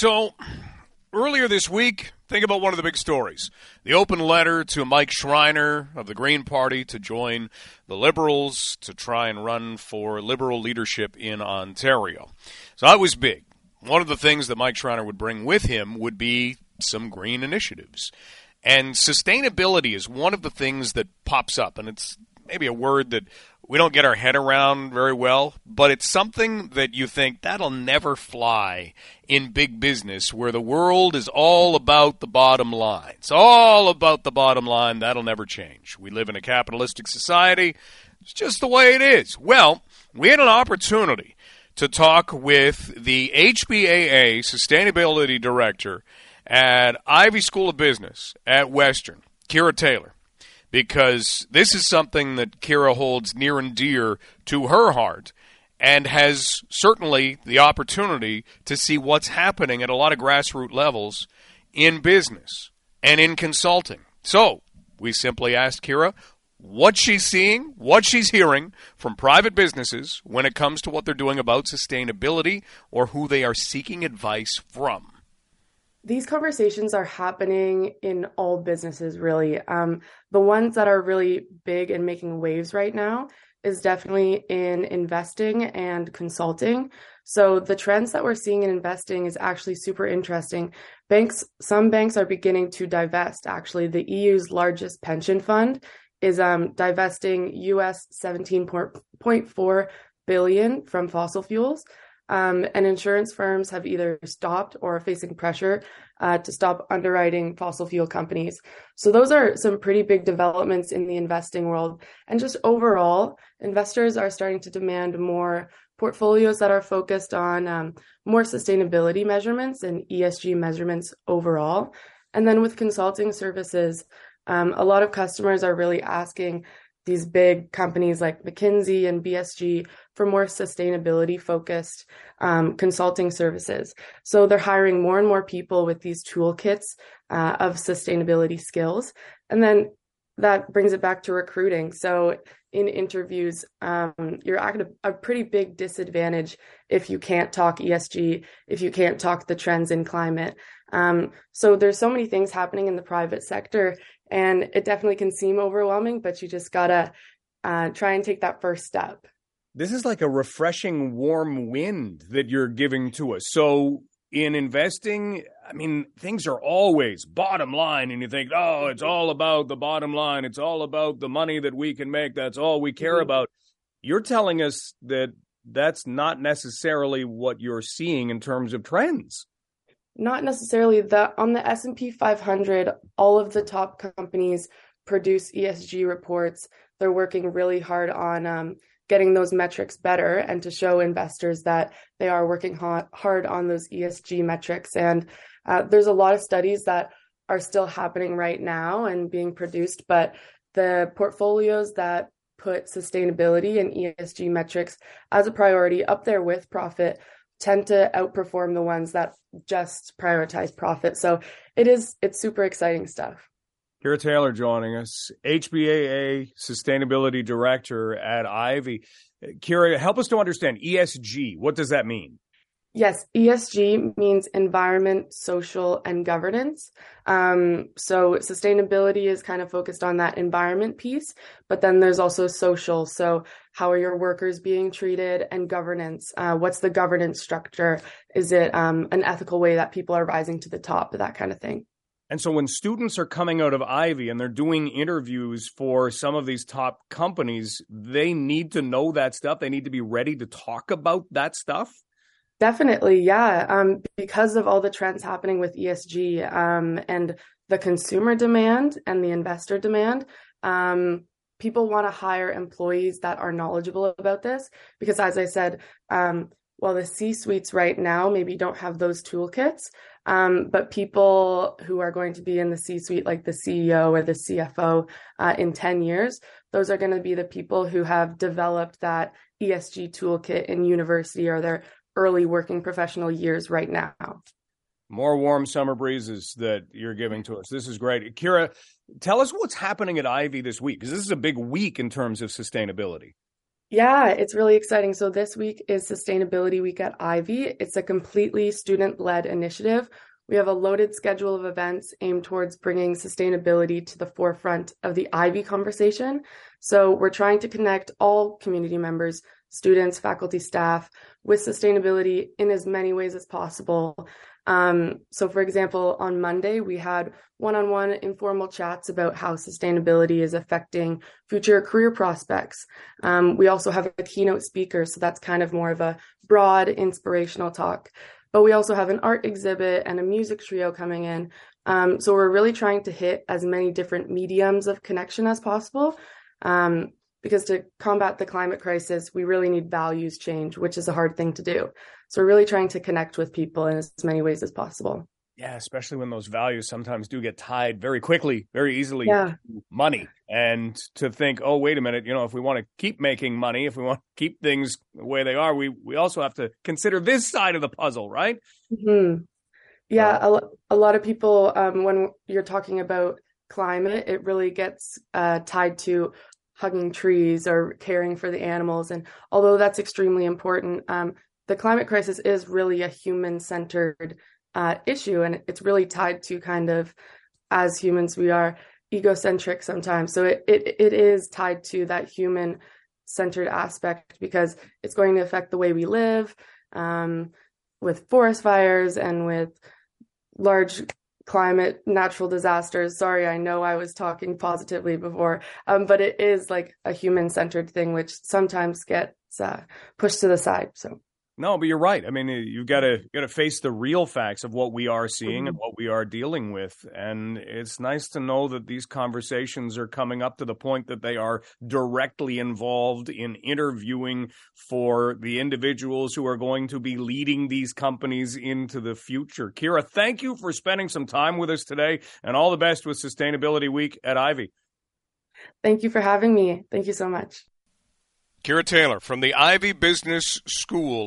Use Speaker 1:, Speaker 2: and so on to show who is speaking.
Speaker 1: So, earlier this week, think about one of the big stories the open letter to Mike Schreiner of the Green Party to join the Liberals to try and run for Liberal leadership in Ontario. So, that was big. One of the things that Mike Schreiner would bring with him would be some green initiatives. And sustainability is one of the things that pops up, and it's maybe a word that we don't get our head around very well, but it's something that you think that'll never fly in big business where the world is all about the bottom line. It's all about the bottom line. That'll never change. We live in a capitalistic society. It's just the way it is. Well, we had an opportunity to talk with the HBAA Sustainability Director at Ivey School of Business at Western, Kira Taylor because this is something that Kira holds near and dear to her heart and has certainly the opportunity to see what's happening at a lot of grassroots levels in business and in consulting. So, we simply asked Kira what she's seeing, what she's hearing from private businesses when it comes to what they're doing about sustainability or who they are seeking advice from
Speaker 2: these conversations are happening in all businesses really. Um, the ones that are really big and making waves right now is definitely in investing and consulting. So the trends that we're seeing in investing is actually super interesting. Banks some banks are beginning to divest. Actually the eu's largest pension fund is um, divesting us 17.4 billion from fossil fuels um, and insurance firms have either stopped or are facing pressure uh, to stop underwriting fossil fuel companies. So, those are some pretty big developments in the investing world. And just overall, investors are starting to demand more portfolios that are focused on um, more sustainability measurements and ESG measurements overall. And then with consulting services, um, a lot of customers are really asking these big companies like McKinsey and BCG for more sustainability focused um, consulting services. So they're hiring more and more people with these toolkits uh, of sustainability skills. And then that brings it back to recruiting. So in interviews, um, you're at a, pretty big disadvantage if you can't talk ESG, if you can't talk the trends in climate. Um, so there's so many things happening in the private sector, and it definitely can seem overwhelming, but you just gotta uh, try and take that first step.
Speaker 1: This is like a refreshing warm wind that you're giving to us. So in investing, I mean, things are always bottom line, and you think, oh, it's all about the bottom line. It's all about the money that we can make. That's all we care mm-hmm. about. You're telling us that that's not necessarily what you're seeing in terms of trends.
Speaker 2: Not necessarily. The on the S and P 500, all of the top companies produce ESG reports. They're working really hard on um, getting those metrics better and to show investors that they are working hard on those ESG metrics. And uh, there's a lot of studies that are still happening right now and being produced, but the portfolios that put sustainability and ESG metrics as a priority up there with profit tend to outperform the ones that just prioritize profit. So it is it's super exciting stuff.
Speaker 1: Kira Taylor joining us, HBAA Sustainability Director at Ivey. Kira, help us to understand ESG. What does that mean?
Speaker 2: Yes, ESG means environment, social, and governance. Um, so sustainability is kind of focused on that environment piece, but then there's also social. So how are your workers being treated and governance? Uh, what's the governance structure? Is it um, an ethical way that people are rising to the top? That kind of thing.
Speaker 1: And so when students are coming out of Ivey and they're doing interviews for some of these top companies, they need to know that stuff. They need to be ready to talk about that stuff.
Speaker 2: Definitely, yeah. Um, because of all the trends happening with ESG um, and the consumer demand and the investor demand, um, people want to hire employees that are knowledgeable about this. Because as I said, um, well, the C suites right now maybe don't have those toolkits, um, but people who are going to be in the C suite, like the CEO or the CFO uh, in 10 years, those are going to be the people who have developed that ESG toolkit in university or their early working professional years right now.
Speaker 1: More warm summer breezes that you're giving to us. This is great. Kira, tell us what's happening at Ivey this week, because this is a big week in terms of sustainability.
Speaker 2: Yeah, it's really exciting. So this week is Sustainability Week at Ivey. It's a completely student-led initiative. We have a loaded schedule of events aimed towards bringing sustainability to the forefront of the Ivey conversation. So we're trying to connect all community members, students, faculty, staff with sustainability in as many ways as possible. Um, so, for example, on Monday, we had one on one informal chats about how sustainability is affecting future career prospects. Um, we also have a keynote speaker, so that's kind of more of a broad inspirational talk. But we also have an art exhibit and a music trio coming in. Um, so, we're really trying to hit as many different mediums of connection as possible. Um, because to combat the climate crisis, we really need values change, which is a hard thing to do. So we're really trying to connect with people in as many ways as possible.
Speaker 1: Yeah, especially when those values sometimes do get tied very quickly, very easily
Speaker 2: yeah.
Speaker 1: money. And to think, oh, wait a minute, you know, if we want to keep making money, if we want to keep things the way they are, we we also have to consider this side of the puzzle, right?
Speaker 2: Mm-hmm. Yeah, uh, a, a lot of people, um, when you're talking about climate, it really gets uh, tied to hugging trees or caring for the animals. And although that's extremely important, um, the climate crisis is really a human centered uh, issue. And it's really tied to kind of, as humans, we are egocentric sometimes. So it, it, it is tied to that human centered aspect because it's going to affect the way we live um, with forest fires and with large climate natural disasters. Sorry i know i was talking positively before um, but it is like a human centered thing which sometimes gets uh, pushed to the side so
Speaker 1: no, but you're right. I mean, you've got to got to face the real facts of what we are seeing mm-hmm. and what we are dealing with, and it's nice to know that these conversations are coming up to the point that they are directly involved in interviewing for the individuals who are going to be leading these companies into the future. Kira, thank you for spending some time with us today, and all the best with Sustainability Week at Ivey.
Speaker 2: Thank you for having me. Thank you so much.
Speaker 1: Kira Taylor from the Ivey Business School.